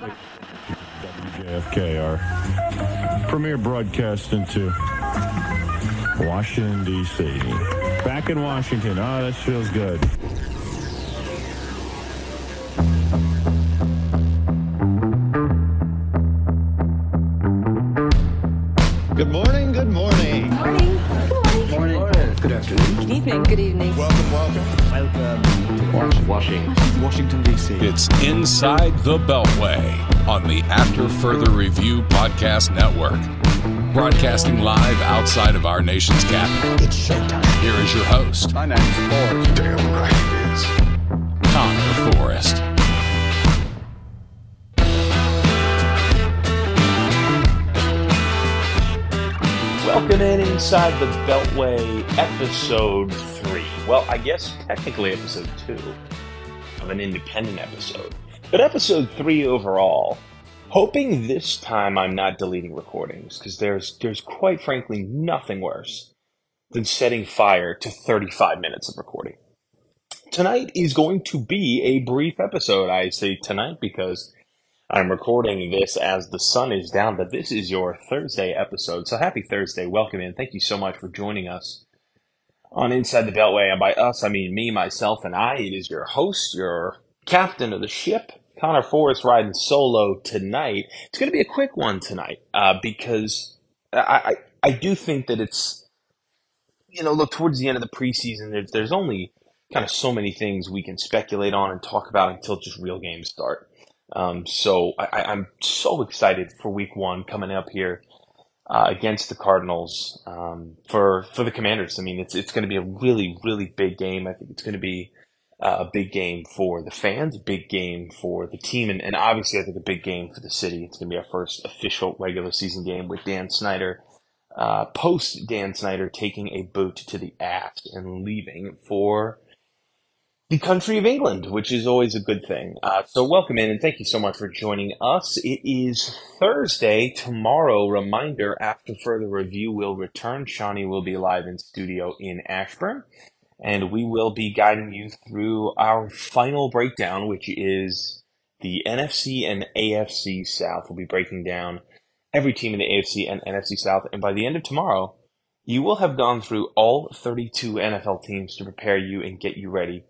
WJFK, our premier broadcast into Washington, D.C. Back in Washington. Oh, this feels good. Washington. Washington, D.C. It's Inside the Beltway on the After Further Review Podcast Network. Broadcasting live outside of our nation's capital. It's showtime. Here is your host, My name's Forrest. Damn right it is, Conor Forrest. Welcome in inside the Beltway, episode three. Well, I guess technically episode two of an independent episode, but episode three overall. Hoping this time I'm not deleting recordings because there's there's quite frankly nothing worse than setting fire to 35 minutes of recording. Tonight is going to be a brief episode. I say tonight because I'm recording this as the sun is down, but this is your Thursday episode. So happy Thursday. Welcome in. Thank you so much for joining us on Inside the Beltway. And by us, I mean me, myself, and I. It is your host, your captain of the ship, Conor Forrest, riding solo tonight. It's going to be a quick one tonight uh, because I, I, I do think that it's, you know, look, towards the end of the preseason, there's, there's only kind of so many things we can speculate on and talk about until just real games start. Um, so I, I'm so excited for Week One coming up here uh, against the Cardinals um, for for the Commanders. I mean, it's it's going to be a really really big game. I think it's going to be uh, a big game for the fans, a big game for the team, and, and obviously I think a big game for the city. It's going to be our first official regular season game with Dan Snyder. Uh, post Dan Snyder taking a boot to the ass and leaving for the country of England, which is always a good thing. Uh, so welcome in and thank you so much for joining us. It is Thursday. Tomorrow, reminder, after further review we'll return. Shawnee will be live in studio in Ashburn. And we will be guiding you through our final breakdown, which is the NFC and AFC South. We'll be breaking down every team in the AFC and NFC South. And by the end of tomorrow, you will have gone through all 32 NFL teams to prepare you and get you ready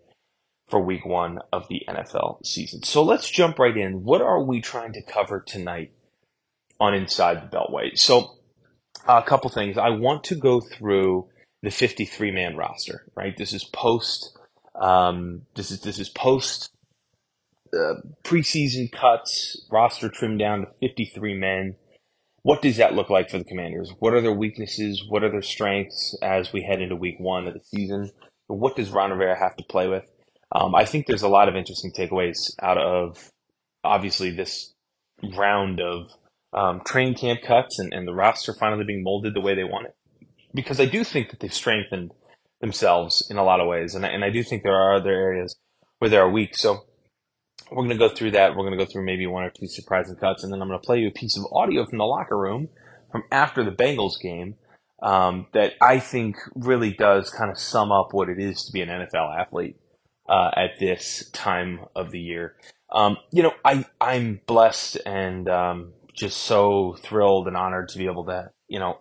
for week one of the NFL season. So let's jump right in. What are we trying to cover tonight on Inside the Beltway? So, a couple things. I want to go through the 53 man roster, right? This is post, um, this is, this is post uh, preseason cuts, roster trimmed down to 53 men. What does that look like for the Commanders? What are their weaknesses? What are their strengths as we head into week one of the season? What does Ron Rivera have to play with? Um, I think there's a lot of interesting takeaways out of obviously this round of um, training camp cuts and, and the roster finally being molded the way they want it. Because I do think that they've strengthened themselves in a lot of ways, and I, and I do think there are other areas where they are weak. So we're going to go through that. We're going to go through maybe one or two surprising cuts, and then I'm going to play you a piece of audio from the locker room from after the Bengals game um, that I think really does kind of sum up what it is to be an NFL athlete uh, at this time of the year. Um, you know, I I'm blessed and um, just so thrilled and honored to be able to you know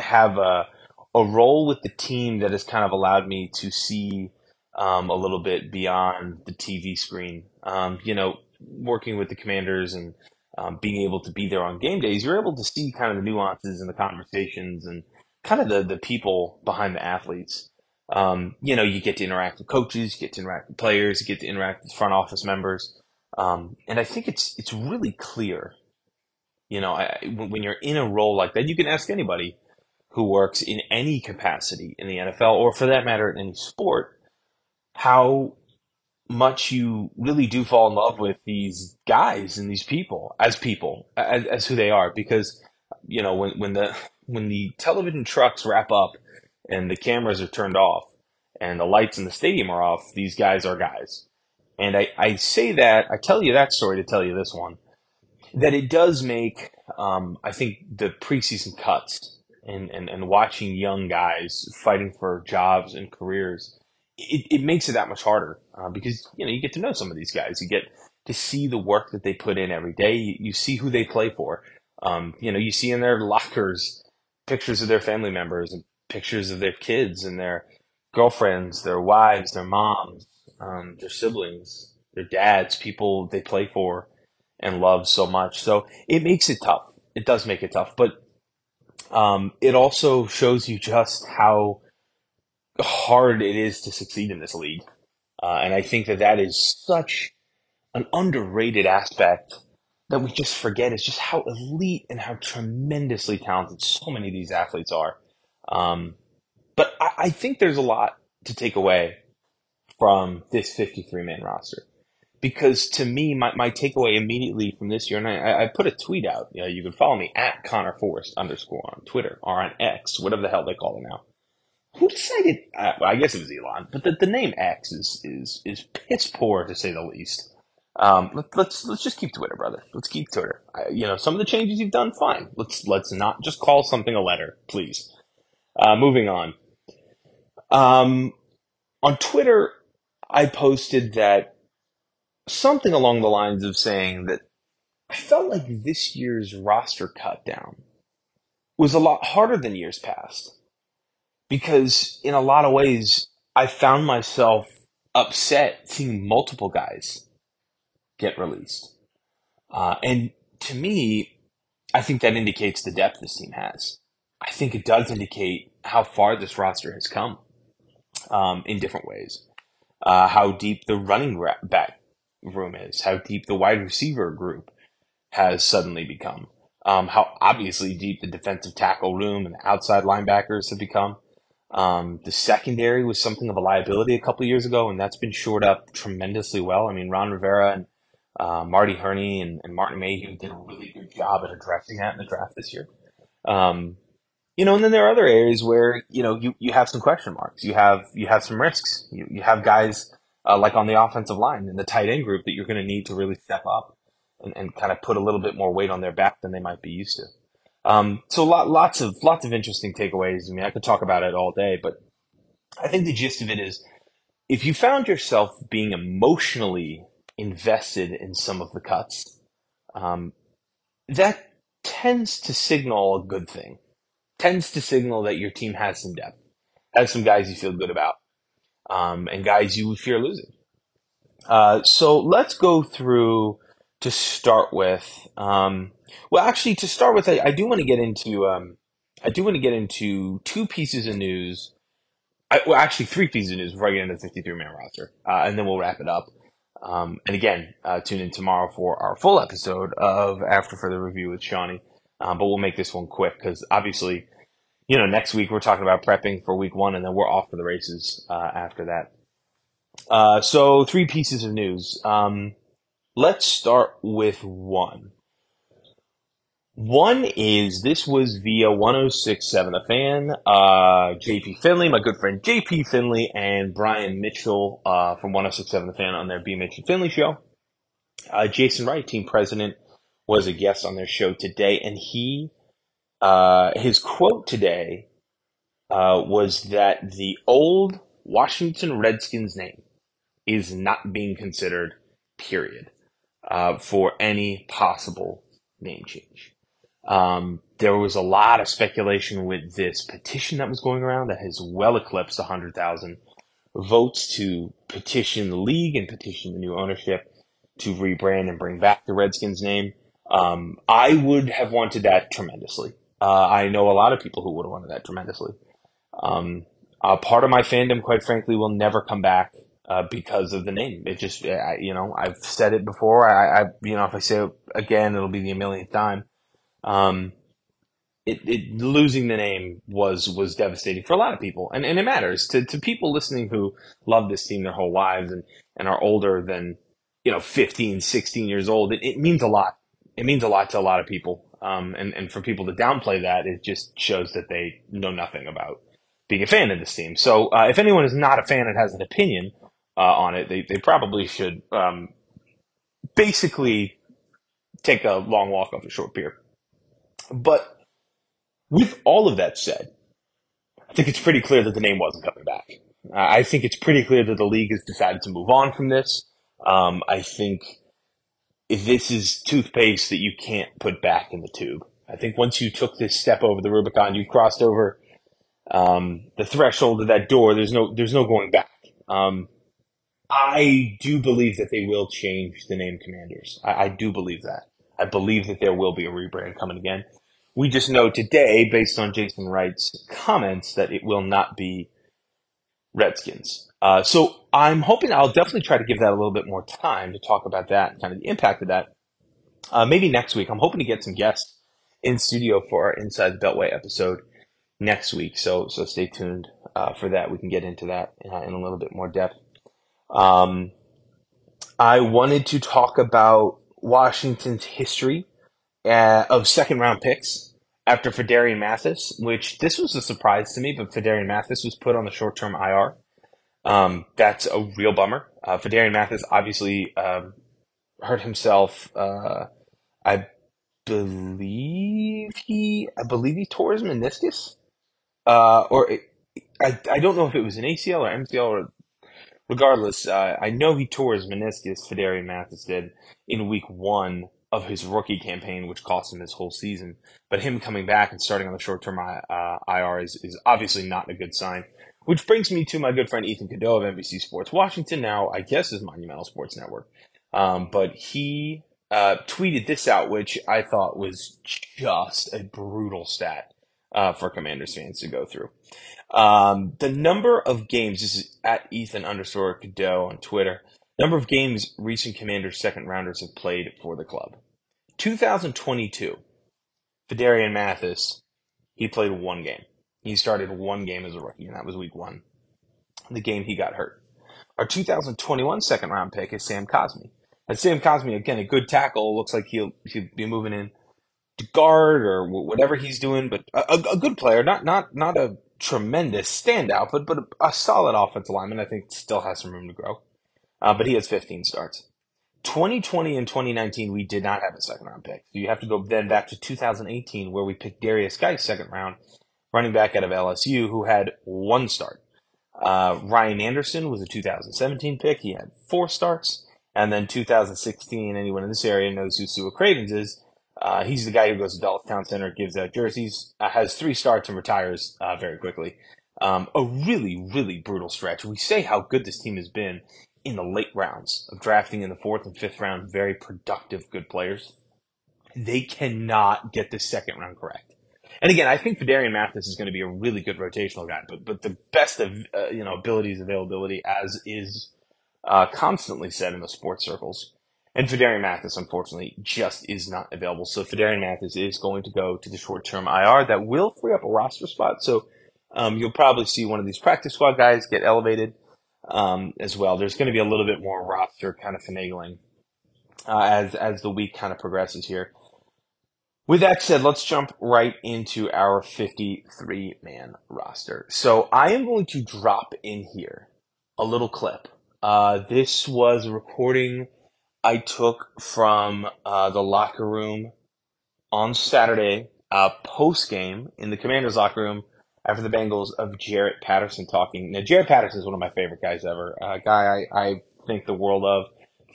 have a a role with the team that has kind of allowed me to see um, a little bit beyond the TV screen. Um, you know, working with the Commanders and um, being able to be there on game days, you're able to see kind of the nuances and the conversations and kind of the the people behind the athletes. Um, you know, you get to interact with coaches, you get to interact with players, you get to interact with front office members, um, and I think it's it's really clear. You know, I, when you're in a role like that, you can ask anybody who works in any capacity in the NFL, or for that matter, in any sport, how much you really do fall in love with these guys and these people as people, as, as who they are. Because you know, when when the when the television trucks wrap up and the cameras are turned off and the lights in the stadium are off, these guys are guys. And I, I say that, I tell you that story to tell you this one, that it does make, um, I think, the preseason cuts and, and, and watching young guys fighting for jobs and careers, it, it makes it that much harder uh, because, you know, you get to know some of these guys. You get to see the work that they put in every day. You, you see who they play for. Um, you know, you see in their lockers pictures of their family members and pictures of their kids and their girlfriends, their wives, their moms, um, their siblings, their dads, people they play for and love so much. So it makes it tough. It does make it tough, but um, it also shows you just how hard it is to succeed in this league. Uh, and I think that that is such an underrated aspect that we just forget is just how elite and how tremendously talented so many of these athletes are. Um, but I, I think there's a lot to take away from this 53 man roster. Because to me, my, my takeaway immediately from this year, and I, I put a tweet out. You know, you can follow me at Conor Forrest underscore on Twitter or on X, whatever the hell they call it now. Who decided? Uh, well, I guess it was Elon, but the, the name X is is is piss poor to say the least. Um, let, let's let's just keep Twitter, brother. Let's keep Twitter. I, you know, some of the changes you've done, fine. Let's let's not just call something a letter, please. Uh, moving on. Um, on Twitter, I posted that something along the lines of saying that I felt like this year's roster cut down was a lot harder than years past because in a lot of ways I found myself upset seeing multiple guys get released. Uh, and to me, I think that indicates the depth this team has. I think it does indicate how far this roster has come um, in different ways. Uh, how deep the running back room is, how deep the wide receiver group has suddenly become, um, how obviously deep the defensive tackle room and outside linebackers have become. Um, the secondary was something of a liability a couple years ago, and that's been shored up tremendously well. I mean, Ron Rivera and uh, Marty Hurney and, and, Martin Mayhew did a really good job at addressing that in the draft this year. Um, you know, and then there are other areas where you know you, you have some question marks. You have you have some risks. You you have guys uh, like on the offensive line and the tight end group that you're going to need to really step up and, and kind of put a little bit more weight on their back than they might be used to. Um, so lot, lots of lots of interesting takeaways. I mean, I could talk about it all day, but I think the gist of it is, if you found yourself being emotionally invested in some of the cuts, um, that tends to signal a good thing. Tends to signal that your team has some depth, has some guys you feel good about, um, and guys you fear losing. Uh, so let's go through to start with. Um, well, actually, to start with, I, I do want to get into um, I do want to get into two pieces of news. I, well, actually, three pieces of news before I get into the 53 man roster, uh, and then we'll wrap it up. Um, and again, uh, tune in tomorrow for our full episode of After Further Review with Shawnee. Um, but we'll make this one quick because obviously, you know, next week we're talking about prepping for week one, and then we're off for the races uh, after that. Uh, so, three pieces of news. Um, let's start with one. One is this was via 1067 The Fan. Uh, JP Finley, my good friend JP Finley, and Brian Mitchell uh, from 1067 The Fan on their B. Mitchell Finley show. Uh, Jason Wright, team president, was a guest on their show today, and he, uh, his quote today uh, was that the old Washington Redskins name is not being considered, period, uh, for any possible name change. Um, there was a lot of speculation with this petition that was going around that has well eclipsed 100,000 votes to petition the league and petition the new ownership to rebrand and bring back the Redskins name. Um, I would have wanted that tremendously. Uh, I know a lot of people who would have wanted that tremendously. Um, part of my fandom, quite frankly, will never come back uh, because of the name. It just, I, you know, I've said it before. I, I, you know, if I say it again, it'll be the millionth time. Um, it, it, losing the name was was devastating for a lot of people, and and it matters to to people listening who love this team their whole lives and and are older than you know 15, 16 years old. It, it means a lot. It means a lot to a lot of people. Um, and and for people to downplay that, it just shows that they know nothing about being a fan of this team. So uh, if anyone is not a fan and has an opinion uh, on it, they they probably should um, basically take a long walk off a short pier. But with all of that said, I think it's pretty clear that the name wasn't coming back. I think it's pretty clear that the league has decided to move on from this. Um, I think this is toothpaste that you can't put back in the tube. I think once you took this step over the Rubicon, you crossed over um, the threshold of that door. There's no there's no going back. Um, I do believe that they will change the name Commanders. I, I do believe that. I believe that there will be a rebrand coming again. We just know today, based on Jason Wright's comments, that it will not be Redskins. Uh, so I'm hoping I'll definitely try to give that a little bit more time to talk about that, kind of the impact of that. Uh, maybe next week. I'm hoping to get some guests in studio for our Inside the Beltway episode next week. So so stay tuned uh, for that. We can get into that uh, in a little bit more depth. Um, I wanted to talk about Washington's history uh, of second round picks after Phidarian Mathis, which this was a surprise to me, but Phidarian Mathis was put on the short term IR. Um, that's a real bummer. Uh, Phidarian Mathis obviously um, hurt himself. Uh, I believe he, I believe he tore his meniscus, uh, or it, I, I don't know if it was an ACL or MCL or regardless. Uh, I know he tore his meniscus. Phidarian Mathis did in week one of his rookie campaign, which cost him his whole season. But him coming back and starting on the short term uh, IR is, is obviously not a good sign. Which brings me to my good friend Ethan Cadeaux of NBC Sports Washington, now I guess is Monumental Sports Network. Um, but he uh, tweeted this out, which I thought was just a brutal stat uh, for Commanders fans to go through. Um, the number of games, this is at Ethan underscore Cadeaux on Twitter, number of games recent Commanders second rounders have played for the club. 2022, Phidarian Mathis, he played one game. He started one game as a rookie, and that was week one. The game he got hurt. Our 2021 second round pick is Sam Cosmi. And Sam Cosmi, again, a good tackle. Looks like he'll, he'll be moving in to guard or whatever he's doing, but a, a good player, not, not, not a tremendous standout, but, but a, a solid offensive lineman. I think still has some room to grow. Uh, but he has 15 starts. 2020 and 2019, we did not have a second round pick. So you have to go then back to 2018, where we picked Darius Guice second round, running back out of LSU, who had one start. Uh, Ryan Anderson was a 2017 pick. He had four starts. And then 2016, anyone in this area knows who Sua Cravens is. Uh, he's the guy who goes to Dulles Town Center, gives out jerseys, uh, has three starts, and retires uh, very quickly. Um, a really, really brutal stretch. We say how good this team has been in the late rounds of drafting in the fourth and fifth round, very productive, good players. They cannot get the second round correct. And again, I think Phidarian Mathis is going to be a really good rotational guy, but but the best of uh, you know abilities availability as is uh, constantly said in the sports circles. And Phidarian Mathis, unfortunately, just is not available. So Phidarian Mathis is going to go to the short-term IR. That will free up a roster spot. So um, you'll probably see one of these practice squad guys get elevated um, as well. There's going to be a little bit more roster kind of finagling uh, as as the week kind of progresses here. With that said, let's jump right into our 53 man roster. So I am going to drop in here a little clip. Uh, this was a recording I took from uh, the locker room on Saturday, uh, post game in the commander's locker room after the Bengals of Jaret Patterson talking. Now, Jaret Patterson is one of my favorite guys ever. A guy I, I think the world of.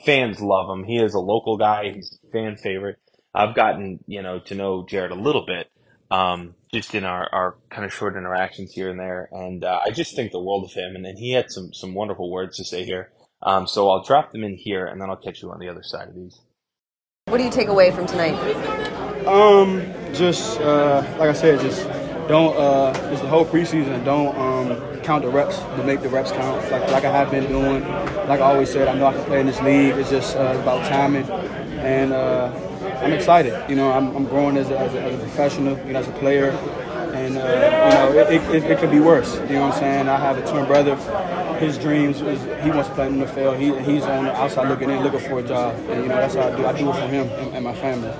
Fans love him. He is a local guy. He's a fan favorite. I've gotten, you know, to know Jaret a little bit, um, just in our, our kind of short interactions here and there. And, uh, I just think the world of him. And then he had some, some wonderful words to say here. Um, so I'll drop them in here and then I'll catch you on the other side of these. What do you take away from tonight? Um, just, uh, like I said, just don't, uh, just the whole preseason, don't, um, count the reps, but make the reps count, like, like I have been doing. Like I always said, I know I can play in this league. It's just uh, about timing. And, uh, I'm excited. You know, I'm, I'm growing as a, as, a, as a, professional, you know, as a player, and uh, you know, it, it, it, could be worse. You know what I'm saying? I have a twin brother. His dreams is he wants to play in the NFL. He, he's on the outside looking in, looking for a job, and you know that's how I do. I do it for him and, and my family.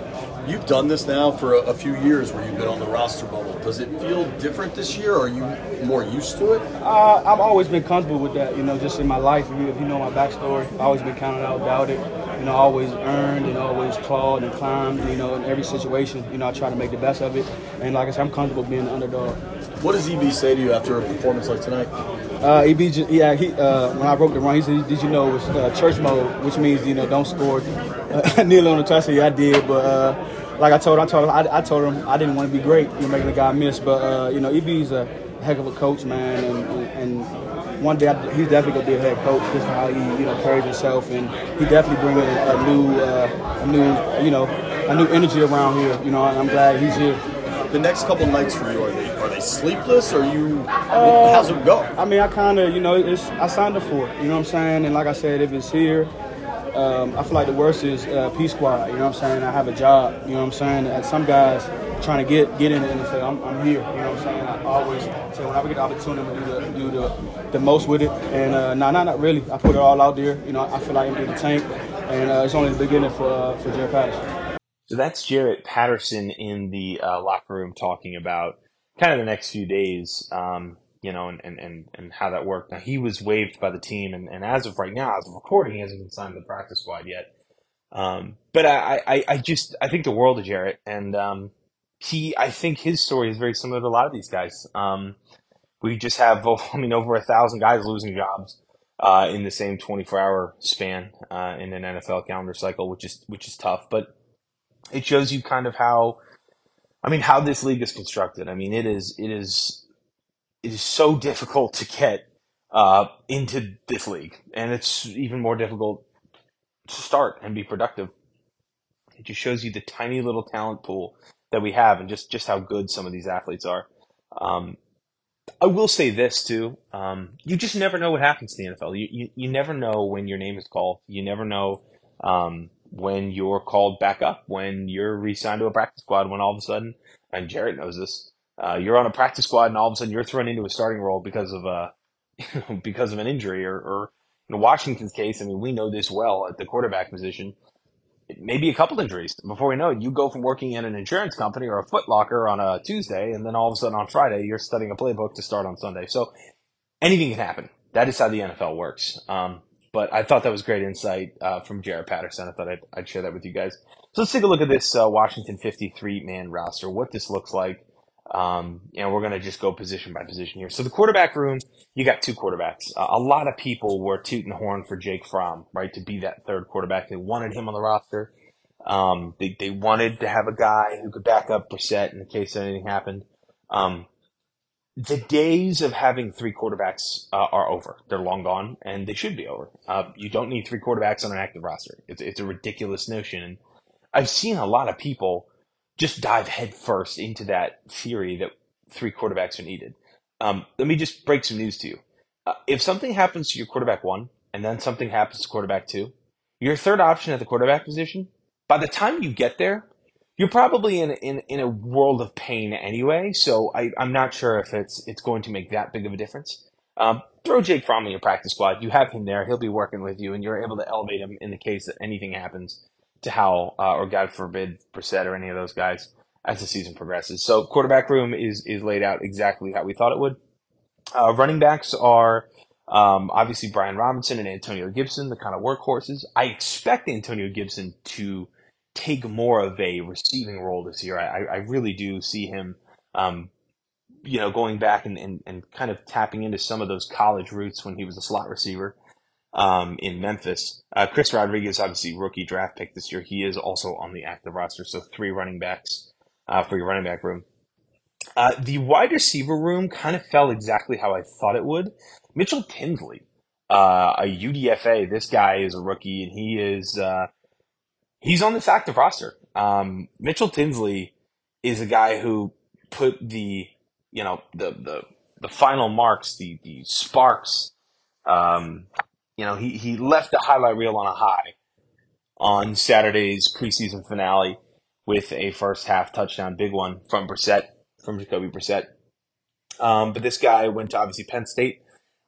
You've done this now for a, a, few years where you've been on the roster bubble. Does it feel different this year? Or are you more used to it? Uh, I've always been comfortable with that. You know, just in my life, if you, if you know my backstory, I've always been counted out, doubted. You know, always earned and always clawed and climbed. You know, in every situation, you know, I try to make the best of it. And like I said, I'm comfortable being the underdog. What does EB say to you after a performance like tonight? Uh, EB, just, yeah, he uh, when I broke the run, he said, "Did you know it was uh, church mode, which means you know don't score uh, nearly on the touch." Yeah, I did, but uh, like I told, I told him, I, I, told him I didn't want to be great, you know, making the guy miss. But uh, you know, EB's a heck of a coach, man, and, and, and one day I, he's definitely gonna be a head coach. Just how he you know carries himself, and he definitely brings a, a new, uh, a new, you know, a new energy around here. You know, I'm glad he's here the next couple nights for you? Are they are they sleepless? Or you uh, how's it go? I mean, I kind of you know it's I signed up for it. You know what I'm saying? And like I said, if it's here. Um, I feel like the worst is uh, P squad. You know what I'm saying? I have a job. You know what I'm saying? And some guys trying to get get in the NFL. I'm, I'm here. You know what I'm saying? I always say whenever I get the opportunity to do the, do the, the most with it. And uh, nah, nah, not really. I put it all out there. You know, I feel like I'm in the tank, and uh, it's only the beginning for uh, for Jaret Patterson. So that's Jaret Patterson in the uh, locker room talking about kind of the next few days, um, you know, and, and, and, and how that worked. Now, he was waived by the team, and, and as of right now, as of recording, he hasn't been signed to the practice squad yet. Um, but I, I, I just, I think the world of Jaret, and um, he, I think his story is very similar to a lot of these guys. Um, we just have, I mean, over a thousand guys losing jobs. Uh, in the same 24 hour span uh, in an NFL calendar cycle, which is which is tough. But it shows you kind of how I mean how this league is constructed. I mean it is it is is so difficult to get uh, into this league, and it's even more difficult to start and be productive. It just shows you the tiny little talent pool that we have, and just just how good some of these athletes are. Um, I will say this too: um, you just never know what happens to the NFL. You, you you never know when your name is called. You never know. Um, when you're called back up, when you're re-signed to a practice squad, when all of a sudden, and Jaret knows this, uh, you're on a practice squad, and all of a sudden you're thrown into a starting role because of uh, because of an injury, or, or in Washington's case, I mean, we know this well at the quarterback position. Maybe a couple injuries before we know it. You go from working in an insurance company or a Footlocker on a Tuesday, and then all of a sudden on Friday you're studying a playbook to start on Sunday. So anything can happen. That is how the NFL works. Um, but I thought that was great insight uh, from Jaret Patterson. I thought I'd, I'd, share that with you guys. So let's take a look at this uh, Washington 53 man roster, what this looks like. Um, and we're going to just go position by position here. So the quarterback room, you got two quarterbacks. Uh, a lot of people were tooting the horn for Jake Fromm, right, to be that third quarterback. They wanted him on the roster. Um, they, they wanted to have a guy who could back up Brissett in the case anything happened. Um, the days of having three quarterbacks uh, are over. They're long gone, and they should be over. Uh, you don't need three quarterbacks on an active roster. It's, it's a ridiculous notion. And I've seen a lot of people just dive headfirst into that theory that three quarterbacks are needed. Um, let me just break some news to you. Uh, if something happens to your quarterback one, and then something happens to quarterback two, your third option at the quarterback position, by the time you get there, you're probably in, in in a world of pain anyway. So I, I'm not sure if it's it's going to make that big of a difference. Um, throw Jake Fromm in your practice squad. You have him there. He'll be working with you, and you're able to elevate him in the case that anything happens to Howell uh, or God forbid Brissett or any of those guys as the season progresses. So quarterback room is is laid out exactly how we thought it would. Uh, running backs are um, obviously Brian Robinson and Antonio Gibson, the kind of workhorses. I expect Antonio Gibson to take more of a receiving role this year. I, I really do see him, um, you know, going back and, and, and kind of tapping into some of those college roots when he was a slot receiver um, in Memphis. Uh, Chris Rodriguez, obviously rookie draft pick this year. He is also on the active roster, so three running backs uh, for your running back room. Uh, the wide receiver room kind of fell exactly how I thought it would. Mitchell Tinsley, uh, a UDFA. This guy is a rookie, and he is uh, he's on this active roster. Um, Mitchell Tinsley is a guy who put the you know the the the final marks, the the sparks. Um, you know, he he left the highlight reel on a high on Saturday's preseason finale with a first half touchdown, big one from Brissett, from Jacoby Brissett. Um, but this guy went to obviously Penn State.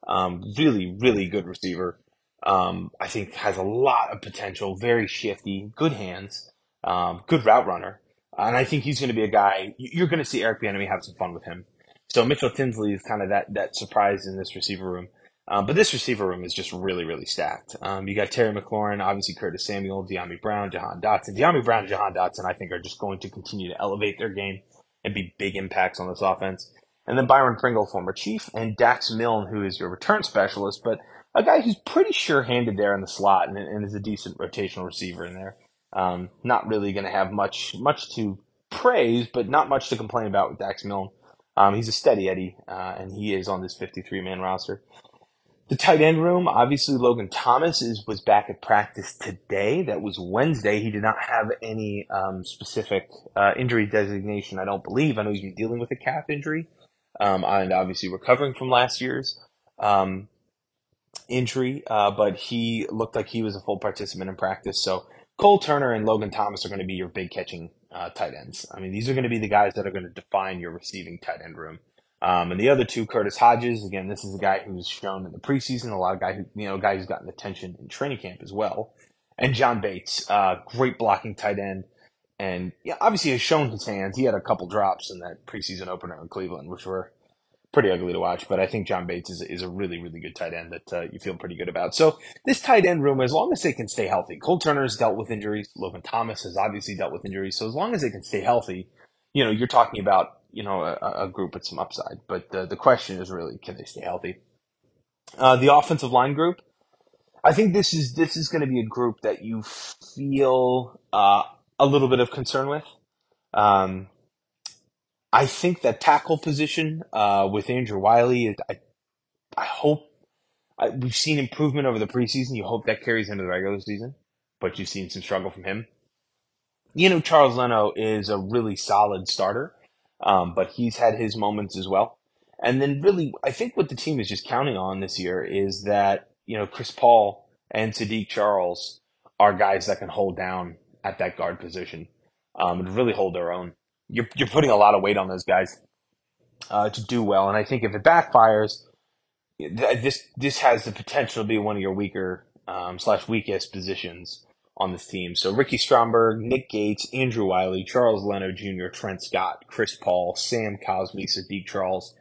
Um, really, really good receiver. Um, I think has a lot of potential, very shifty, good hands, um, good route runner. And I think he's going to be a guy, you're going to see Eric Bieniemy have some fun with him. So Mitchell Tinsley is kind of that, that surprise in this receiver room. Um, but this receiver room is just really, really stacked. Um, you got Terry McLaurin, obviously Curtis Samuel, Dyami Brown, Jahan Dotson. Dyami Brown and Jahan Dotson, I think, are just going to continue to elevate their game and be big impacts on this offense. And then Byron Pringle, former Chief, and Dax Milne, who is your return specialist, but a guy who's pretty sure-handed there in the slot and, and is a decent rotational receiver in there. Um, not really going to have much much to praise, but not much to complain about with Dax Milne. Um, he's a steady Eddie, uh, and he is on this 53-man roster. The tight end room, obviously Logan Thomas is was back at practice today. That was Wednesday. He did not have any um, specific uh, injury designation, I don't believe. I know he's been dealing with a calf injury, um, and obviously recovering from last year's um, injury. Uh, but he looked like he was a full participant in practice. So Cole Turner and Logan Thomas are going to be your big catching uh, tight ends. I mean, these are going to be the guys that are going to define your receiving tight end room. Um, and the other two, Curtis Hodges, again, this is a guy who's shown in the preseason, a lot of guy who, you know, guy who's gotten attention in training camp as well. And John Bates, uh, great blocking tight end. And yeah, obviously has shown his hands. He had a couple drops in that preseason opener in Cleveland, which were pretty ugly to watch. But I think John Bates is, is a really, really good tight end that uh, you feel pretty good about. So this tight end room, as long as they can stay healthy, Cole Turner has dealt with injuries. Logan Thomas has obviously dealt with injuries. So as long as they can stay healthy, you know, you're talking about you know a, a group with some upside. But the the question is really can they stay healthy? Uh, the offensive line group, I think this is this is going to be a group that you feel uh, a little bit of concern with. Um, I think that tackle position uh, with Andrew Wylie. I, I hope I, we've seen improvement over the preseason. You hope that carries into the regular season, but you've seen some struggle from him. You know, Charles Leno is a really solid starter. Um, but he's had his moments as well. And then really, I think what the team is just counting on this year is that, you know, Chris Paul and Saahdiq Charles are guys that can hold down at that guard position um, and really hold their own. You're, you're putting a lot of weight on those guys uh, to do well. And I think if it backfires, this this has the potential to be one of your weaker um, slash weakest positions on this team. So Ricky Stromberg, Nick Gates, Andrew Wylie, Charles Leno Jr., Trent Scott, Chris Paul, Sam Cosmi, Saahdiq Charles,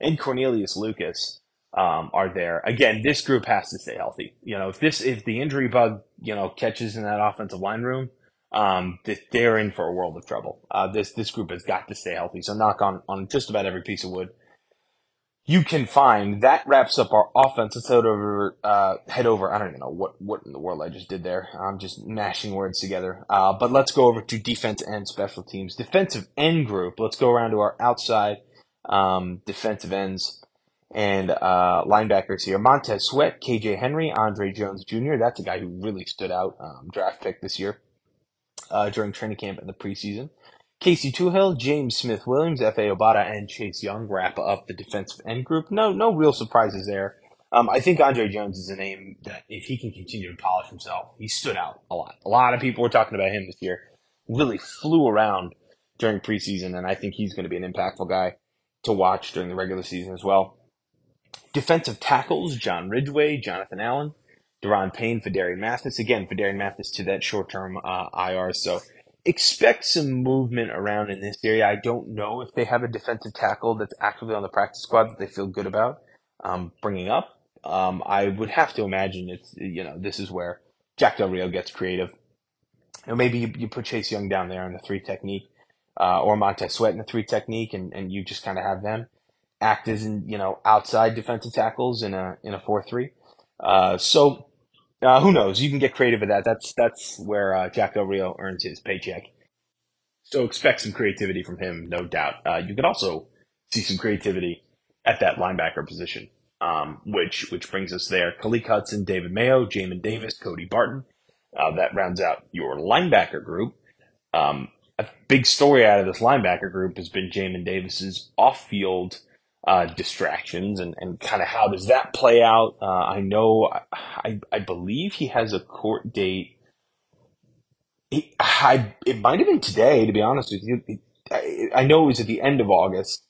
and Cornelius Lucas um, are there. Again, this group has to stay healthy. You know, if this if the injury bug you know catches in that offensive line room, um, they're in for a world of trouble. Uh, this this group has got to stay healthy. So knock on on just about every piece of wood you can find that wraps up our offense. Let's head over. Uh, head over. I don't even know what what in the world I just did there. I'm just mashing words together. Uh, but let's go over to defense and special teams. Defensive end group. Let's go around to our outside um, defensive ends and uh, linebackers here. Montez Sweat, KJ Henry, Andre Jones Jr. That's a guy who really stood out. Um, draft pick this year uh, during training camp and the preseason. Casey Toohill, James Smith Williams, Efe Obada, and Chase Young wrap up the defensive end group. No, no real surprises there. Um, I think Andre Jones is a name that if he can continue to polish himself, he stood out a lot. A lot of people were talking about him this year. Really flew around during preseason, and I think he's going to be an impactful guy to watch during the regular season as well. Defensive tackles, John Ridgeway, Jonathan Allen, Daron Payne, Phidarian Mathis. Again, Phidarian Mathis to that short-term uh, IR, so expect some movement around in this area. I don't know if they have a defensive tackle that's actively on the practice squad that they feel good about um, bringing up. Um, I would have to imagine it's you know this is where Jack Del Rio gets creative. And maybe you, you put Chase Young down there in the three technique, uh, or Montez Sweat in the three technique, and, and you just kind of have them act as in, you know outside defensive tackles in a in a four three. Uh, so uh, who knows? You can get creative with that. That's that's where uh, Jack Del Rio earns his paycheck. So expect some creativity from him, no doubt. Uh, you could also see some creativity at that linebacker position, um, which which brings us there. Khaleke Hudson, David Mayo, Jamin Davis, Cody Barton. Uh, that rounds out your linebacker group. Um, a big story out of this linebacker group has been Jamin Davis's off-field uh, distractions and, and kind of how does that play out? Uh, I know, I, I believe he has a court date. He, I, it might have been today, to be honest with you. I, I know it was at the end of August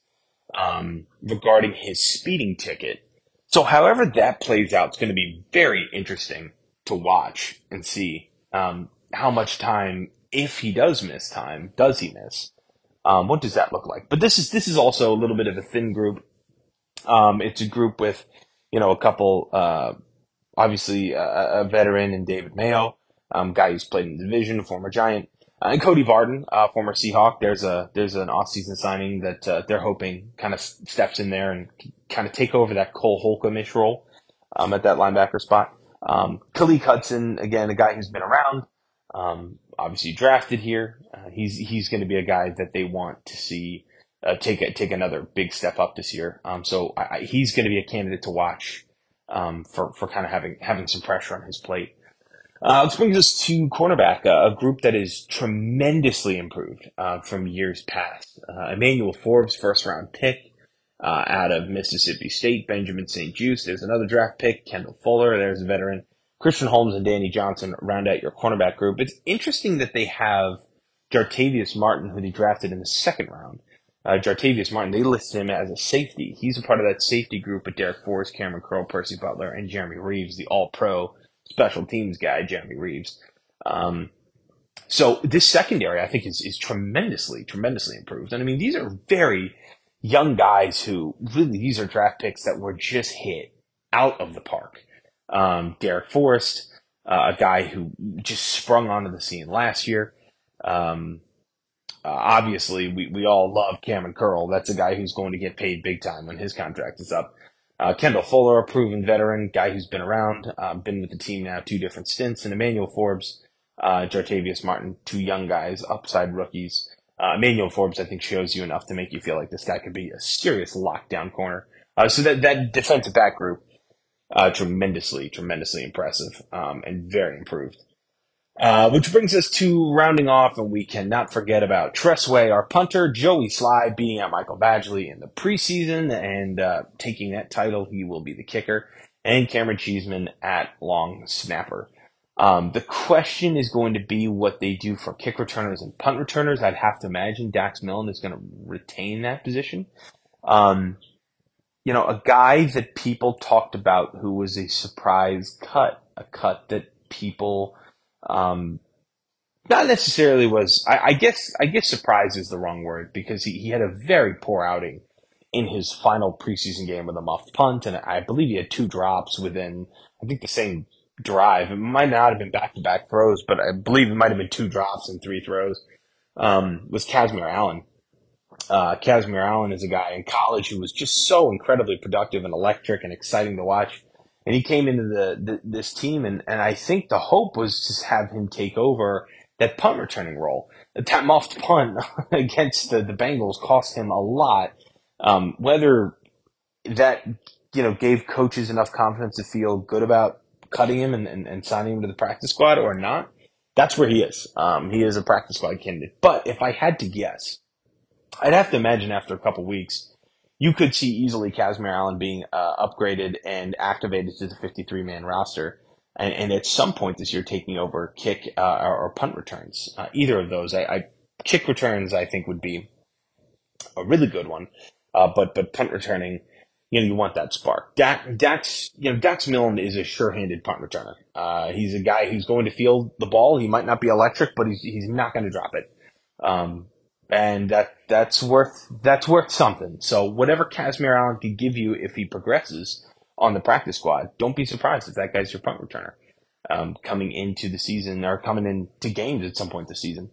um, regarding his speeding ticket. So, however that plays out, it's going to be very interesting to watch and see um, how much time, if he does miss time, does he miss? Um, what does that look like? But this is this is also a little bit of a thin group. Um, it's a group with you know a couple, uh, obviously a, a, veteran and David Mayo, um, guy who's played in the division, former Giant. Uh, and Cody Barton, uh, former Seahawk, there's a there's an offseason signing that uh, they're hoping kind of steps in there and kind of take over that Cole Holcomb-ish role um, at that linebacker spot. Um, Khaleke Hudson, again, a guy who's been around, um, obviously drafted here. Uh, he's he's going to be a guy that they want to see uh, take a, take another big step up this year. Um, so I, I, he's going to be a candidate to watch um, for for kind of having having some pressure on his plate. Uh, this brings us to cornerback, uh, a group that is tremendously improved uh, from years past. Uh, Emmanuel Forbes, first round pick uh, out of Mississippi State. Benjamin St-Juste, there's another draft pick. Kendall Fuller, there's a veteran. Christian Holmes and Danny Johnson round out your cornerback group. It's interesting that they have Jartavius Martin, who they drafted in the second round. Uh, Jartavius Martin, they list him as a safety. He's a part of that safety group with Darrick Forrest, Cameron Curl, Percy Butler, and Jeremy Reaves, the all pro special teams guy, Jeremy Reaves. Um, so this secondary, I think, is, is tremendously, tremendously improved. And I mean, these are very young guys who really, these are draft picks that were just hit out of the park. Um, Darrick Forrest, uh, a guy who just sprung onto the scene last year. Um, uh, obviously, we, we all love Cameron Curl. That's a guy who's going to get paid big time when his contract is up. Uh, Kendall Fuller, a proven veteran, guy who's been around, uh, been with the team now two different stints, and Emmanuel Forbes, uh, Jartavius Martin, two young guys, upside rookies. Uh, Emmanuel Forbes, I think, shows you enough to make you feel like this guy could be a serious lockdown corner. Uh, so that that defensive back group, uh, tremendously, tremendously impressive, um, and very improved. Uh, which brings us to rounding off, and we cannot forget about Tress Way, our punter, Joey Slye beating out Michael Badgley in the preseason and uh, taking that title. He will be the kicker, and Camaron Cheeseman at long snapper. Um, the question is going to be what they do for kick returners and punt returners. I'd have to imagine Dax Milne is going to retain that position. Um, you know, a guy that people talked about who was a surprise cut, a cut that people um, not necessarily was I, I, guess I guess surprise is the wrong word because he, he had a very poor outing in his final preseason game with a muffed punt and I believe he had two drops within I think the same drive. It might not have been back to back throws, but I believe it might have been two drops and three throws. Um, was Kazmeir Allen. Uh, Kazmeir Allen is a guy in college who was just so incredibly productive and electric and exciting to watch and he came into the, the, this team, and, and I think the hope was to have him take over that punt returning role. That muffed punt against the, the Bengals cost him a lot. Um, whether that you know gave coaches enough confidence to feel good about cutting him and, and, and signing him to the practice squad or not, that's where he is. Um, he is a practice squad candidate. But if I had to guess, I'd have to imagine after a couple weeks you could see easily Kazmeir Allen being uh, upgraded and activated to the 53 man roster. And, and, at some point this year, taking over kick uh, or, or, punt returns. Uh, either of those, I, I, kick returns, I think would be a really good one. Uh, but but punt returning, you know, you want that spark. Dax, you know, Dax Milne is a sure-handed punt returner. Uh, he's a guy who's going to field the ball. He might not be electric, but he's he's not going to drop it. Um, and that that's worth that's worth something. So whatever Kazmeir Allen can give you if he progresses on the practice squad, don't be surprised if that guy's your punt returner um, coming into the season or coming into games at some point this season.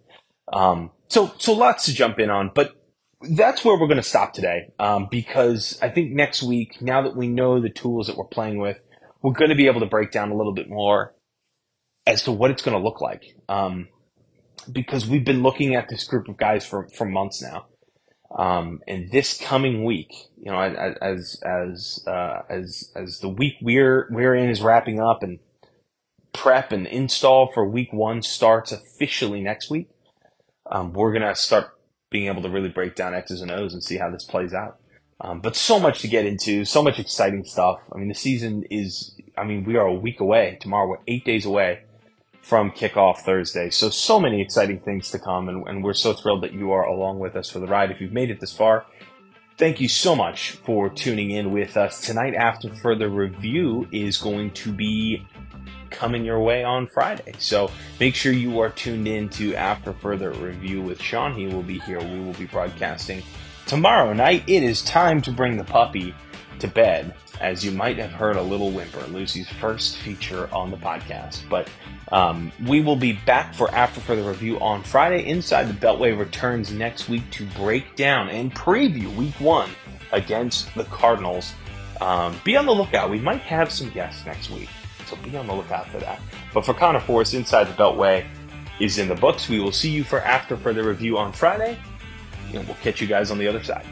Um, so so lots to jump in on, but that's where we're going to stop today um, because I think next week, now that we know the tools that we're playing with, we're going to be able to break down a little bit more as to what it's going to look like. Um, because we've been looking at this group of guys for, for months now. Um, and this coming week, you know, as as uh, as as the week we're we're in is wrapping up, and prep and install for week one starts officially next week. Um, we're gonna start being able to really break down X's and O's and see how this plays out. Um, but so much to get into, so much exciting stuff. I mean, the season is. I mean, we are a week away. Tomorrow, we're eight days away from kickoff Thursday. So, so many exciting things to come, and, and, we're so thrilled that you are along with us for the ride. If you've made it this far, thank you so much for tuning in with us. Tonight, after further review, is going to be coming your way on Friday. So, make sure you are tuned in to After Further Review with Sean. He will be here. We will be broadcasting tomorrow night. It is time to bring the puppy to bed, as you might have heard a little whimper, Lucy's first feature on the podcast. But um, we will be back for After Further Review on Friday. Inside the Beltway returns next week to break down and preview week one against the Cardinals. Um, be on the lookout. We might have some guests next week, so be on the lookout for that. But for Conor Forrest, Inside the Beltway is in the books. We will see you for After Further Review on Friday, and we'll catch you guys on the other side.